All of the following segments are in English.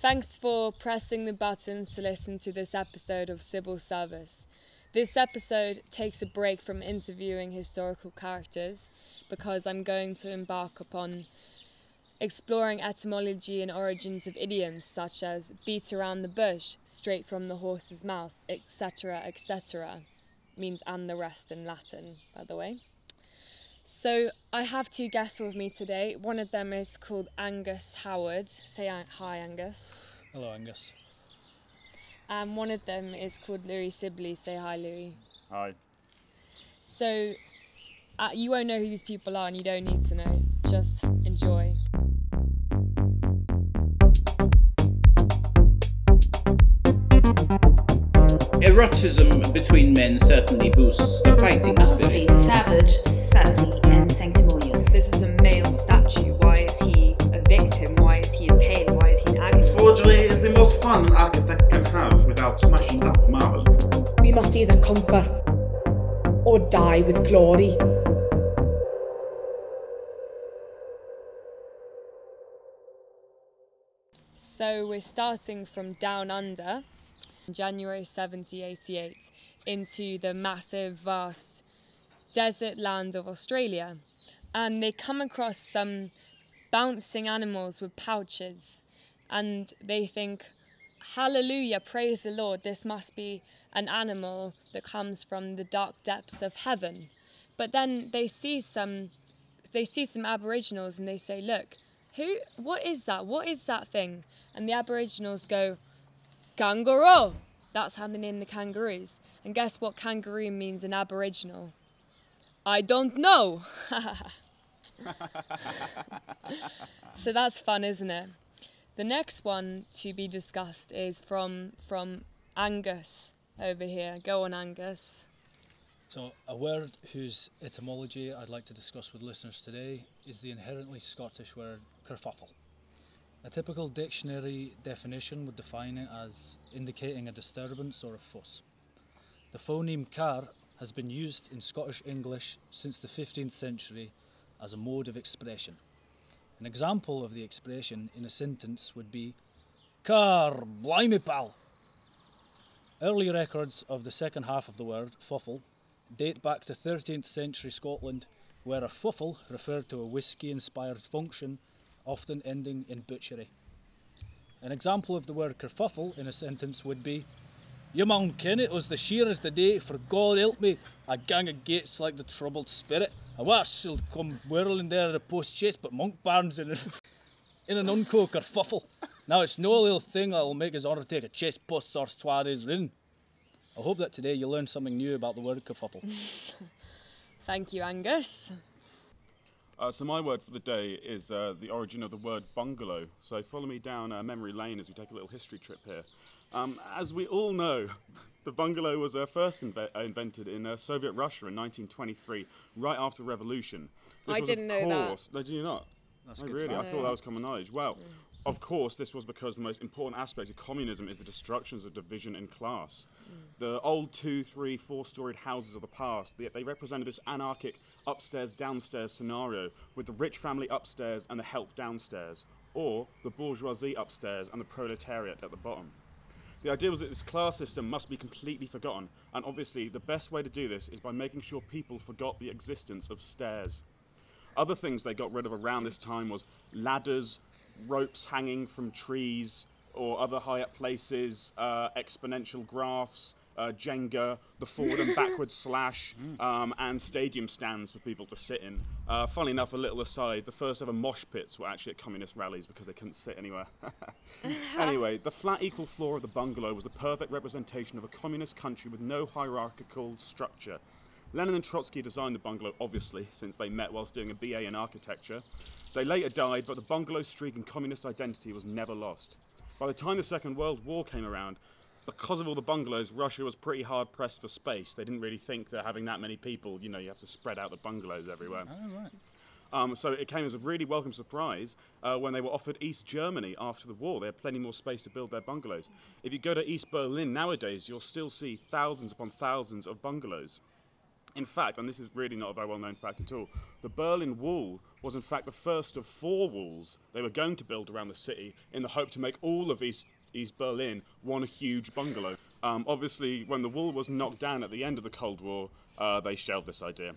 Thanks for pressing the buttons to listen to this episode of Civil Service. This episode takes a break from interviewing historical characters because I'm going to embark upon exploring etymology and origins of idioms such as beat around the bush, straight from the horse's mouth, etc., etc. Means and the rest in Latin, by the way. So I have two guests with me today. One of them is called Angus Howard. Say hi, Angus. Hello, Angus. And one of them is called Louis Sibley. Say hi, Louis. Hi. So uh, you won't know who these people are, and you don't need to know. Just enjoy. Erotism between men certainly boosts the fighting spirit. Obviously, savage, sassy, Either conquer or die with glory. So we're starting from down under, January 1788, into the massive, vast desert land of Australia. And they come across some bouncing animals with pouches. And they think, Hallelujah, praise the Lord, this must be an animal that comes from the dark depths of heaven. But then they see some they see some aboriginals and they say, "Look, who what is that? What is that thing?" And the aboriginals go, "Kangaroo." That's how they name the kangaroos. And guess what kangaroo means in aboriginal? I don't know. so that's fun, isn't it? The next one to be discussed is from from Angus over here. Go on, Angus. So, a word whose etymology I'd like to discuss with listeners today is the inherently Scottish word kerfuffle. A typical dictionary definition would define it as indicating a disturbance or a fuss. The phoneme car has been used in Scottish English since the 15th century as a mode of expression. An example of the expression in a sentence would be Car, blimey pal. Early records of the second half of the word, fuffle, date back to 13th century Scotland, where a fuffle referred to a whisky inspired function, often ending in butchery. An example of the word kerfuffle in a sentence would be You maun ken it was the sheerest the day, for God help me, a gang of gates like the troubled spirit. A what'll come whirling there at a post chase, but Monkbarns in, a, in an unco kerfuffle. Now it's no little thing that'll make his honour take a chest post or soirees rin. I hope that today you learned something new about the word kerfuffle. Thank you, Angus. Uh, so my word for the day is uh, the origin of the word bungalow. So follow me down uh, memory lane as we take a little history trip here. Um, as we all know, the bungalow was uh, first inve- uh, invented in uh, Soviet Russia in 1923, right after the revolution. This I was, didn't of know that. course, No, did you not? That's oh, good really? I thought that was common knowledge. Well, of course, this was because the most important aspect of communism is the destructions of division in class. The old two, three, four-storied houses of the past, they, they represented this anarchic upstairs-downstairs scenario with the rich family upstairs and the help downstairs, or the bourgeoisie upstairs and the proletariat at the bottom. The idea was that this class system must be completely forgotten, and obviously the best way to do this is by making sure people forgot the existence of stairs. Other things they got rid of around this time was ladders, ropes hanging from trees or other high up places, uh, exponential graphs, uh, Jenga, the forward and backward slash, um, and stadium stands for people to sit in. Uh, funnily enough, a little aside, the first ever mosh pits were actually at communist rallies because they couldn't sit anywhere. anyway, the flat equal floor of the bungalow was the perfect representation of a communist country with no hierarchical structure. Lenin and Trotsky designed the bungalow, obviously, since they met whilst doing a BA in architecture. They later died, but the bungalow streak and communist identity was never lost. By the time the Second World War came around, because of all the bungalows, Russia was pretty hard pressed for space. They didn't really think that having that many people, you know, you have to spread out the bungalows everywhere. Oh, right. Um, so it came as a really welcome surprise uh, when they were offered East Germany after the war. They had plenty more space to build their bungalows. If you go to East Berlin nowadays, you'll still see thousands upon thousands of bungalows. In fact, and this is really not a very well known fact at all, the Berlin Wall was in fact the first of four walls they were going to build around the city in the hope to make all of East, East Berlin one huge bungalow. Um, obviously, when the wall was knocked down at the end of the Cold War, uh, they shelved this idea.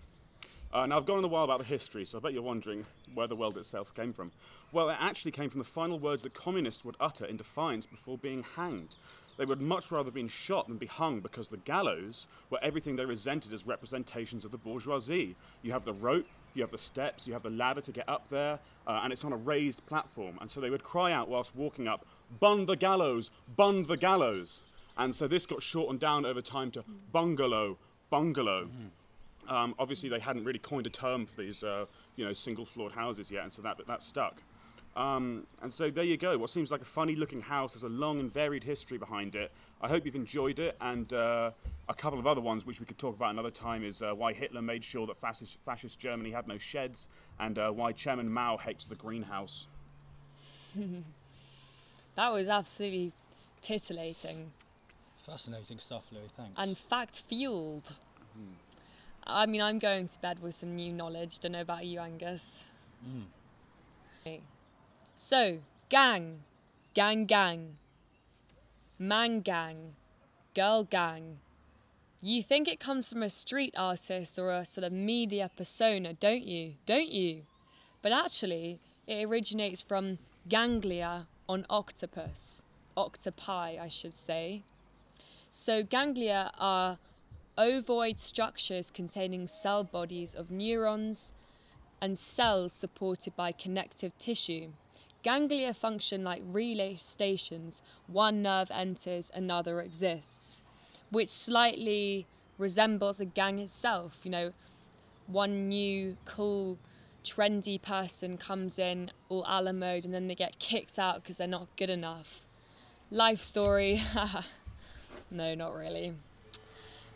Uh, now, I've gone on a while about the history, so I bet you're wondering where the world itself came from. Well, it actually came from the final words that communists would utter in defiance before being hanged. They would much rather have been shot than be hung because the gallows were everything they resented as representations of the bourgeoisie. You have the rope, you have the steps, you have the ladder to get up there, uh, and it's on a raised platform. And so they would cry out whilst walking up, Bun the gallows, bun the gallows. And so this got shortened down over time to bungalow, bungalow. Um, obviously, they hadn't really coined a term for these, uh, you know, single-floored houses yet, and so that that stuck. Um, and so there you go. What seems like a funny-looking house has a long and varied history behind it. I hope you've enjoyed it, and uh, a couple of other ones which we could talk about another time is uh, why Hitler made sure that fascist, fascist Germany had no sheds, and uh, why Chairman Mao hates the greenhouse. That was absolutely titillating Fascinating stuff, Louis. Thanks. and fact fueled. I mean, I'm going to bed with some new knowledge. Don't know about you, Angus. Okay. So, gang, gang, gang, man gang, girl gang. You think it comes from a street artist or a sort of media persona, don't you? Don't you? But actually, it originates from ganglia on octopus, octopi, I should say. So, ganglia are ovoid structures containing cell bodies of neurons and cells supported by connective tissue. Ganglia function like relay stations. One nerve enters, another exists, which slightly resembles a gang itself. You know, one new, cool, trendy person comes in, all a la mode, and then they get kicked out because they're not good enough. Life story. no, not really.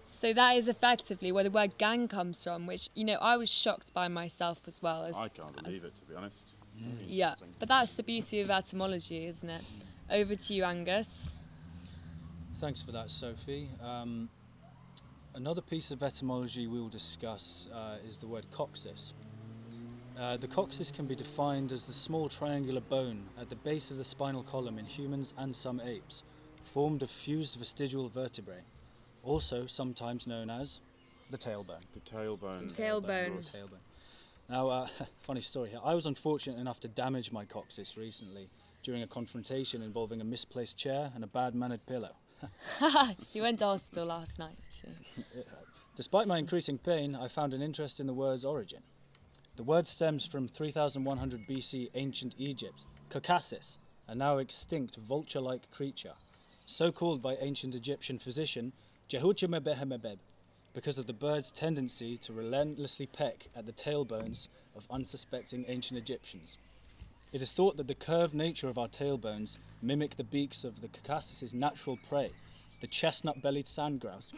So that is effectively where the word gang comes from, which you know I was shocked by myself as well. As, I can't as- believe it, to be honest. Yeah, but that's the beauty of etymology, isn't it? Over to you, Angus. Thanks for that, Sophie. Um, another piece of etymology we will discuss uh, is the word coccyx. Uh, the coccyx can be defined as the small triangular bone at the base of the spinal column in humans and some apes, formed of fused vestigial vertebrae, also sometimes known as the tailbone. The tailbone. Tailbone. Or tailbone. Now, uh, funny story here. I was unfortunate enough to damage my coccyx recently during a confrontation involving a misplaced chair and a bad mannered pillow. you went to hospital last night, actually. Despite my increasing pain, I found an interest in the word's origin. The word stems from 3100 BC ancient Egypt, Caucasus, a now extinct vulture like creature, so called by ancient Egyptian physician Jehuchimebehemebeb, because of the bird's tendency to relentlessly peck at the tailbones of unsuspecting ancient Egyptians. It is thought that the curved nature of our tailbones mimic the beaks of the Caucasus's natural prey, the chestnut bellied sand grouse.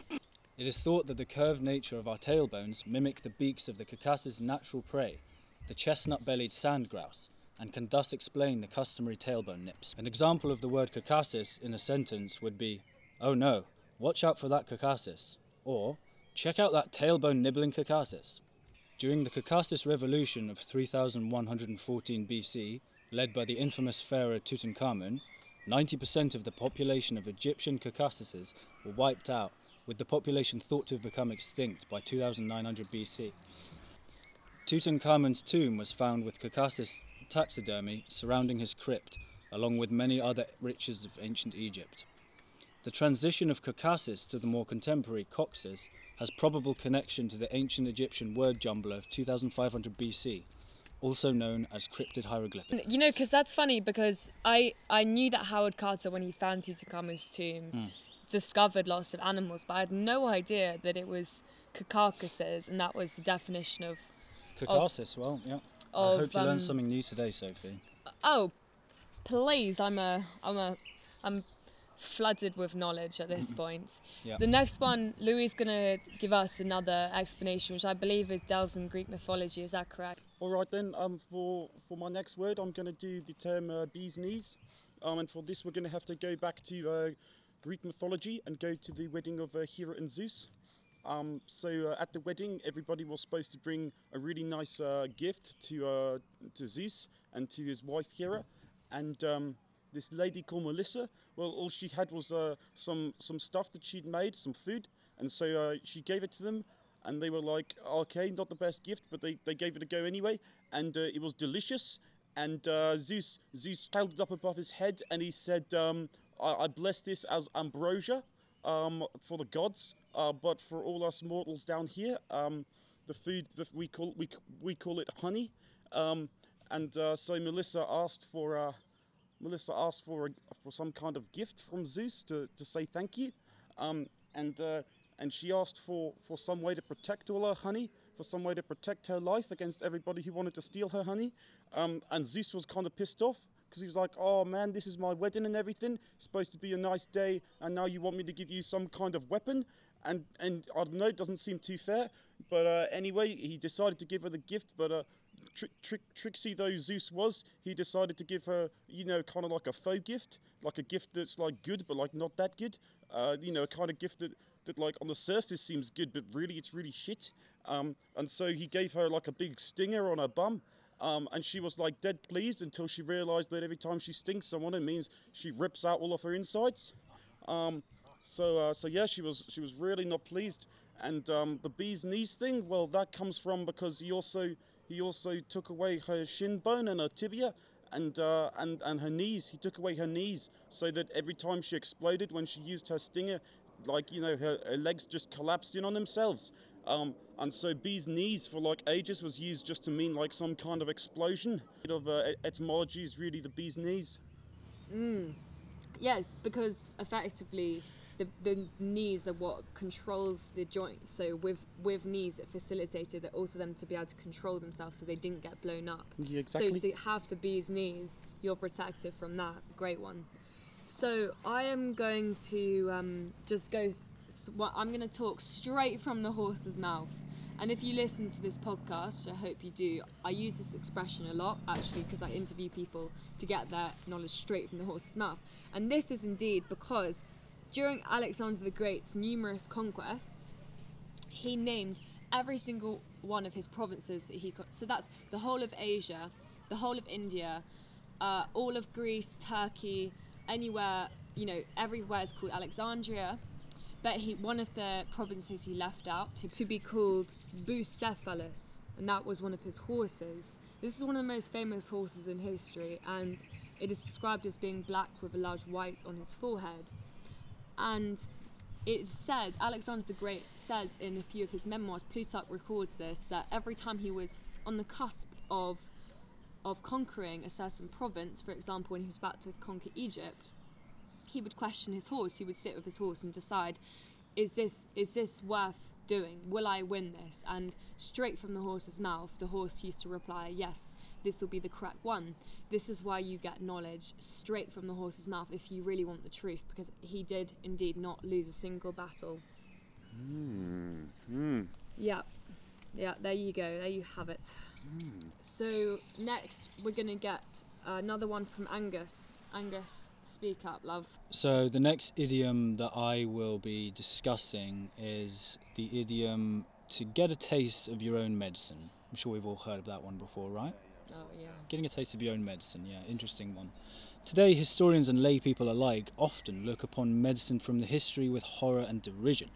It is thought that the curved nature of our tailbones mimic the beaks of the Caucasus' natural prey, the chestnut bellied sand grouse, and can thus explain the customary tailbone nips. An example of the word Caucasus in a sentence would be, Oh no, watch out for that Caucasus, or check out that tailbone nibbling Caucasus. During the Caucasus Revolution of 3114 BC, led by the infamous pharaoh Tutankhamun, 90% of the population of Egyptian Caucasuses were wiped out, with the population thought to have become extinct by 2900 BC. Tutankhamun's tomb was found with Caucasus taxidermy surrounding his crypt, along with many other riches of ancient Egypt. The transition of Caucasus to the more contemporary Coxus has probable connection to the ancient Egyptian word jumbler of 2500 BC, also known as cryptid hieroglyphic. You know, because that's funny because I, I knew that Howard Carter, when he found Tutankhamun's tomb, discovered lots of animals, but I had no idea that it was Caucasus, and that was the definition of. Caucasus, well, yeah. I hope you um, learned something new today, Sophie. Oh, please! I'm a, I'm a, I'm flooded with knowledge at this point. Yeah. The next one, Louis is gonna give us another explanation, which I believe is delves in Greek mythology. Is that correct? All right then. Um, for for my next word, I'm going to do the term uh, bee's knees. Um, and for this, we're going to have to go back to uh, Greek mythology and go to the wedding of uh, Hera and Zeus. Um, so uh, at the wedding, everybody was supposed to bring a really nice uh, gift to uh, to Zeus and to his wife Hera, and um, this lady called Melissa. Well, all she had was uh, some some stuff that she'd made, some food, and so uh, she gave it to them, and they were like, "Okay, not the best gift, but they, they gave it a go anyway, and uh, it was delicious." And uh, Zeus Zeus held it up above his head, and he said, um, I, "I bless this as ambrosia." Um, for the gods, uh, but for all us mortals down here, um, the food that we call we, we call it honey. Um, and uh, so Melissa asked for Melissa asked for a, for some kind of gift from Zeus to, to say thank you, um, and uh, and she asked for, for some way to protect all her honey, for some way to protect her life against everybody who wanted to steal her honey. Um, and Zeus was kind of pissed off because he was like, "Oh man, this is my wedding and everything. It's supposed to be a nice day, and now you want me to give you some kind of weapon." And and I don't know, it doesn't seem too fair. But uh, anyway, he decided to give her the gift, but. Uh, Trick, tricksy though Zeus was, he decided to give her, you know, kind of like a faux gift, like a gift that's like good but like not that good. Uh, you know, a kind of gift that, that like on the surface seems good but really it's really shit. Um, and so he gave her like a big stinger on her bum. Um, and she was like dead pleased until she realised that every time she stings someone, it means she rips out all of her insides. Um, so, uh, so yeah, she was she was really not pleased. And um, the bee's knees thing, well, that comes from because he also he also took away her shin bone and her tibia. And, uh, and and her knees. He took away her knees so that every time she exploded when she used her stinger, like you know, her, her legs just collapsed in on themselves. Um, and so bee's knees for like ages was used just to mean like some kind of explosion. Of uh, etymology is really the bee's knees. Yes, because effectively the, the knees are what controls the joints. So with with knees, it facilitated that also them to be able to control themselves so they didn't get blown up. Yeah, exactly. So to have the bee's knees, you're protected from that. Great one. So I am going to um, just go. s- s- Well, I'm going to talk straight from the horse's mouth. And if you listen to this podcast, I hope you do, I use this expression a lot actually because I interview people to get their knowledge straight from the horse's mouth. And this is indeed because during Alexander the Great's numerous conquests, he named every single one of his provinces that he got. So that's the whole of Asia, the whole of India, uh, all of Greece, Turkey, anywhere, you know, everywhere is called Alexandria. But he, one of the provinces he left out to, to be called Bucephalus, and that was one of his horses. This is one of the most famous horses in history, and it is described as being black with a large white on his forehead. And it's said, Alexander the Great says in a few of his memoirs, Plutarch records this, that every time he was on the cusp of of conquering a certain province, for example, when he was about to conquer Egypt, he would question his horse. He would sit with his horse and decide, is this is this worth doing? Will I win this? And straight from the horse's mouth, the horse used to reply, yes, this will be the correct one. This is why you get knowledge straight from the horse's mouth if you really want the truth, because he did indeed not lose a single battle. Hmm, hmm. Yeah, yeah. There you go. There you have it. Hmm. So next we're gonna get another one from Angus. Angus, speak up, love. So the next idiom that I will be discussing is the idiom to get a taste of your own medicine. I'm sure we've all heard of that one before, right? Oh yeah. Getting a taste of your own medicine, yeah, interesting one. Today, historians and lay people alike often look upon medicine from the history with horror and derision.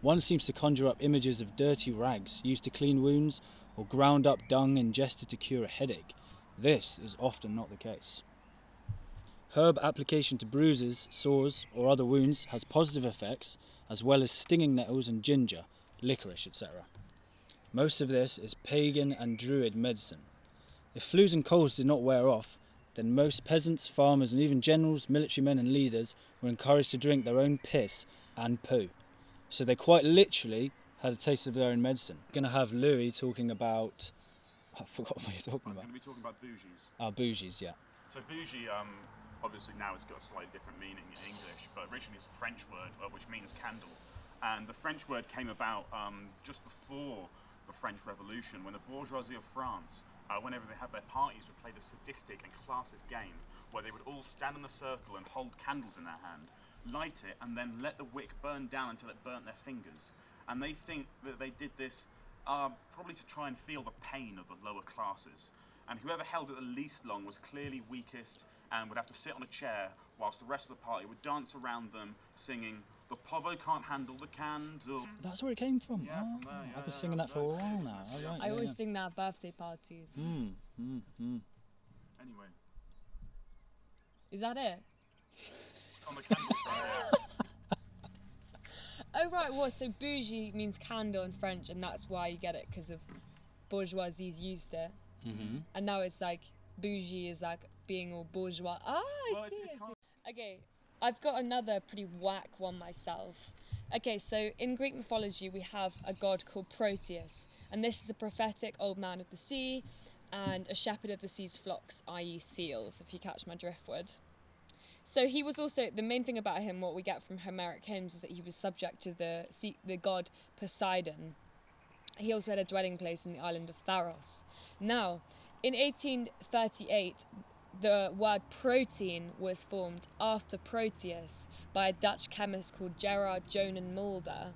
One seems to conjure up images of dirty rags used to clean wounds or ground up dung ingested to cure a headache. This is often not the case. Herb application to bruises, sores, or other wounds has positive effects, as well as stinging nettles and ginger, licorice, etc. Most of this is pagan and druid medicine. If flus and colds did not wear off, then most peasants, farmers, and even generals, military men, and leaders were encouraged to drink their own piss and poo. So they quite literally had a taste of their own medicine. Going to have Louis talking about. I forgot what you're talking about. going to be talking about bougies. Ah, bougies, yeah. So bougie, um, obviously now it's got a slightly different meaning in English, but originally it's a French word uh, which means candle. And the French word came about um, just before the French Revolution, when the bourgeoisie of France, uh, whenever they had their parties, would play the sadistic and classist game where they would all stand in a circle and hold candles in their hand, light it, and then let the wick burn down until it burnt their fingers. and they think that they did this uh, probably to try and feel the pain of the lower classes. And whoever held it the least long was clearly weakest and would have to sit on a chair whilst the rest of the party would dance around them singing the povo can't handle the candle. That's where it came from. Yeah, from Oh, there, yeah, I've yeah, been singing that for a while now. Yeah, right, I yeah, always yeah. sing that at birthday parties. Mm, mm, mm. Anyway, Is that it? on the candle Oh right, what? So bougie means candle in French, and that's why you get it because of bourgeoisie's used it, Mm-hmm. and now it's like bougie is like being all bourgeois. Ah, I Well, see. it's I see. Okay, I've got another pretty whack one myself. Okay, so in Greek mythology we have a god called Proteus, and this is a prophetic old man of the sea, and a shepherd of the sea's flocks, i.e., seals, if you catch my driftwood. So he was also the main thing about him. What we get from Homeric hymns is that he was subject to the sea, the god Poseidon. He also had a dwelling place in the island of Pharos. Now, in 1838, the word protein was formed after Proteus by a Dutch chemist called Gerard Jonan Mulder.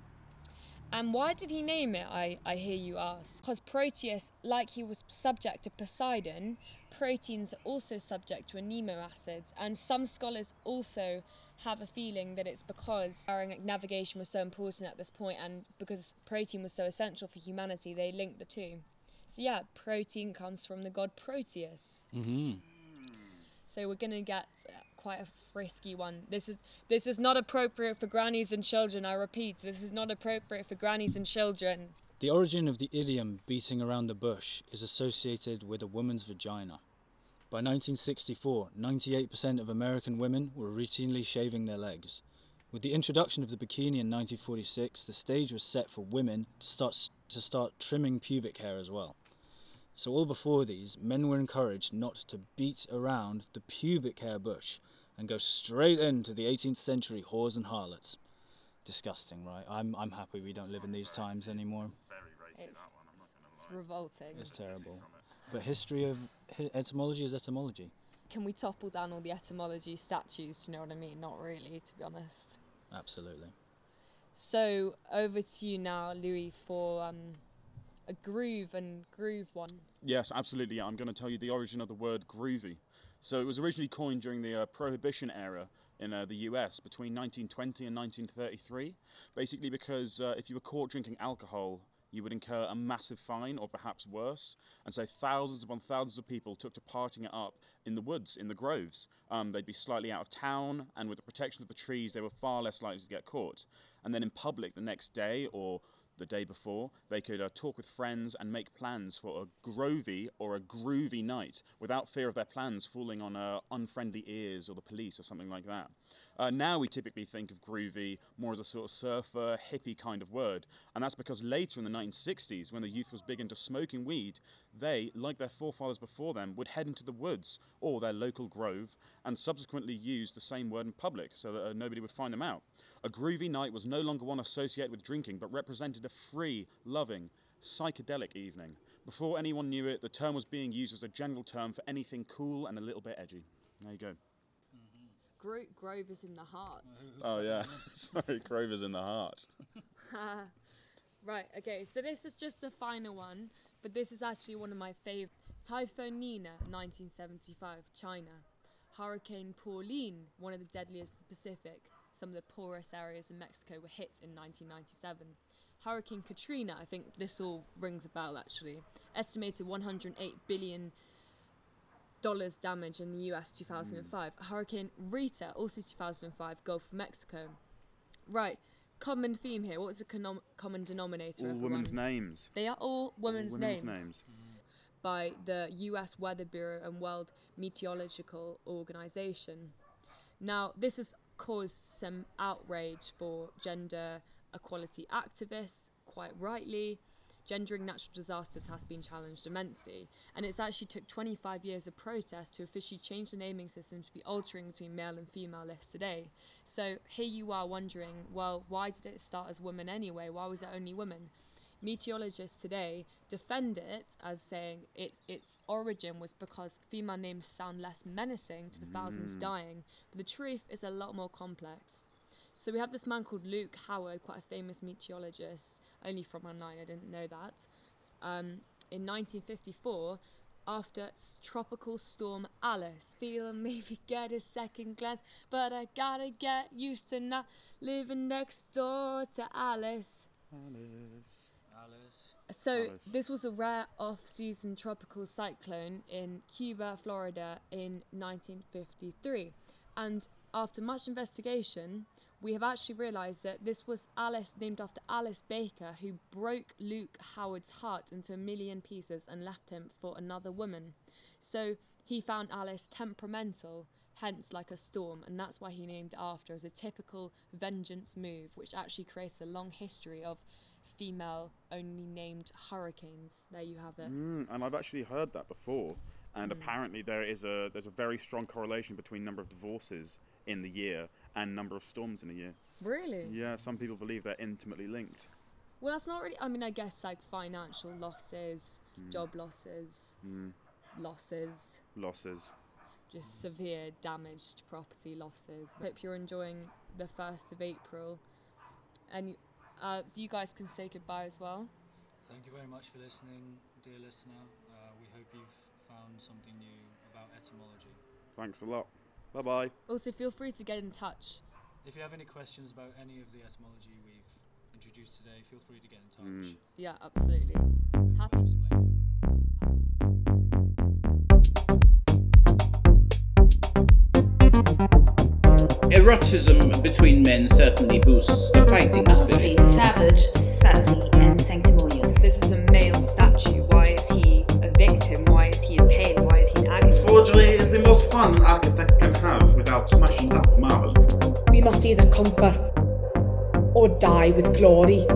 And why did he name it, I, I hear you ask? Because Proteus, like he was subject to Poseidon, proteins are also subject to amino acids. And some scholars also have a feeling that it's because navigation was so important at this point and because protein was so essential for humanity, they linked the two. So yeah, protein comes from the god Proteus. Mm-hmm. So we're gonna get quite a frisky one. This is this is not appropriate for grannies and children. I repeat, this is not appropriate for grannies and children. The origin of the idiom beating around the bush is associated with a woman's vagina. By 1964, 98% of American women were routinely shaving their legs. With the introduction of the bikini in 1946, the stage was set for women to start to start trimming pubic hair as well. So all before these, men were encouraged not to beat around the pubic hair bush and go straight into the 18th century whores and harlots. Disgusting, right? I'm I'm happy we don't live in these times anymore. It's- that one. I'm not going It's revolting. It's terrible. But history of etymology is etymology. Can we topple down all the etymology statues? Do you know what I mean? Not really, to be honest. Absolutely. So over to you now, Louis, for um, a groove and groove one. Yes, absolutely. I'm going to tell you the origin of the word groovy. So it was originally coined during the uh, Prohibition era in uh, the US between 1920 and 1933, basically because uh, if you were caught drinking alcohol, you would incur a massive fine or perhaps worse. And so thousands upon thousands of people took to partying it up in the woods, in the groves. Um, they'd be slightly out of town, and with the protection of the trees, they were far less likely to get caught. And then in public the next day or the day before, they could uh, talk with friends and make plans for a grovy or a groovy night without fear of their plans falling on uh, unfriendly ears or the police or something like that. Uh, now we typically think of groovy more as a sort of surfer, hippie kind of word, and that's because later in the 1960s, when the youth was big into smoking weed, they, like their forefathers before them, would head into the woods or their local grove and subsequently use the same word in public so that uh, nobody would find them out. A groovy night was no longer one associated with drinking, but represented a free, loving, psychedelic evening. Before anyone knew it, the term was being used as a general term for anything cool and a little bit edgy. There you go. Gro- grove is in the heart. Oh yeah, sorry, Grover's in the heart. Right, okay, so this is just a final one, but this is actually one of my favourite. Typhoon Nina, 1975, China. Hurricane Pauline, one of the deadliest in the Pacific. Some of the poorest areas in Mexico were hit in 1997. Hurricane Katrina, I think this all rings a bell actually. Estimated 108 billion dollars damage in the US 2005. Hmm. Hurricane Rita, also 2005, Gulf of Mexico. Right, common theme here. What's the conom- common denominator? All everyone? women's names. They are all women's, All women's names, names. by the US Weather Bureau and World Meteorological Organization. Now, this has caused some outrage for gender equality activists, quite rightly. Gendering natural disasters has been challenged immensely, and it's actually took 25 years of protest to officially change the naming system to be altering between male and female lists today. So here you are wondering, well, why did it start as women anyway? Why was it only women? Meteorologists today defend it as saying its its origin was because female names sound less menacing to the thousands mm. dying, but the truth is a lot more complex. So we have this man called Luke Howard, quite a famous meteorologist, only from online, I didn't know that. Um, in 1954, after tropical storm Alice, feel maybe get a second glance, but I gotta get used to not living next door to Alice. Alice. Alice. So Alice. this was a rare off-season tropical cyclone in Cuba, Florida in 1953. And after much investigation, we have actually realized that this was Alice named after Alice Baker who broke Luke Howard's heart into a million pieces and left him for another woman. So he found Alice temperamental, hence like a storm, and that's why he named after as a typical vengeance move, which actually creates a long history of female only named hurricanes. There you have it. Mm, and I've actually heard that before. And apparently there is a there's a very strong correlation between number of divorces in the year and number of storms in a year. Really? Yeah, some people believe they're intimately linked. Well, that's not really. I mean, I guess like financial losses, job losses, losses, Losses. just severe damaged property losses. Hope you're enjoying the first of April, and uh, so you guys can say goodbye as well. Thank you very much for listening, dear listener. Uh, we hope you've found something new about etymology. Thanks a lot. Bye bye. Also, feel free to get in touch. If you have any questions about any of the etymology we've introduced today, feel free to get in touch. Mm. Yeah, absolutely. Happy. explain it. Erotism between men certainly boosts the fighting Obviously, spirit. savage, sassy, We must either conquer or die with glory.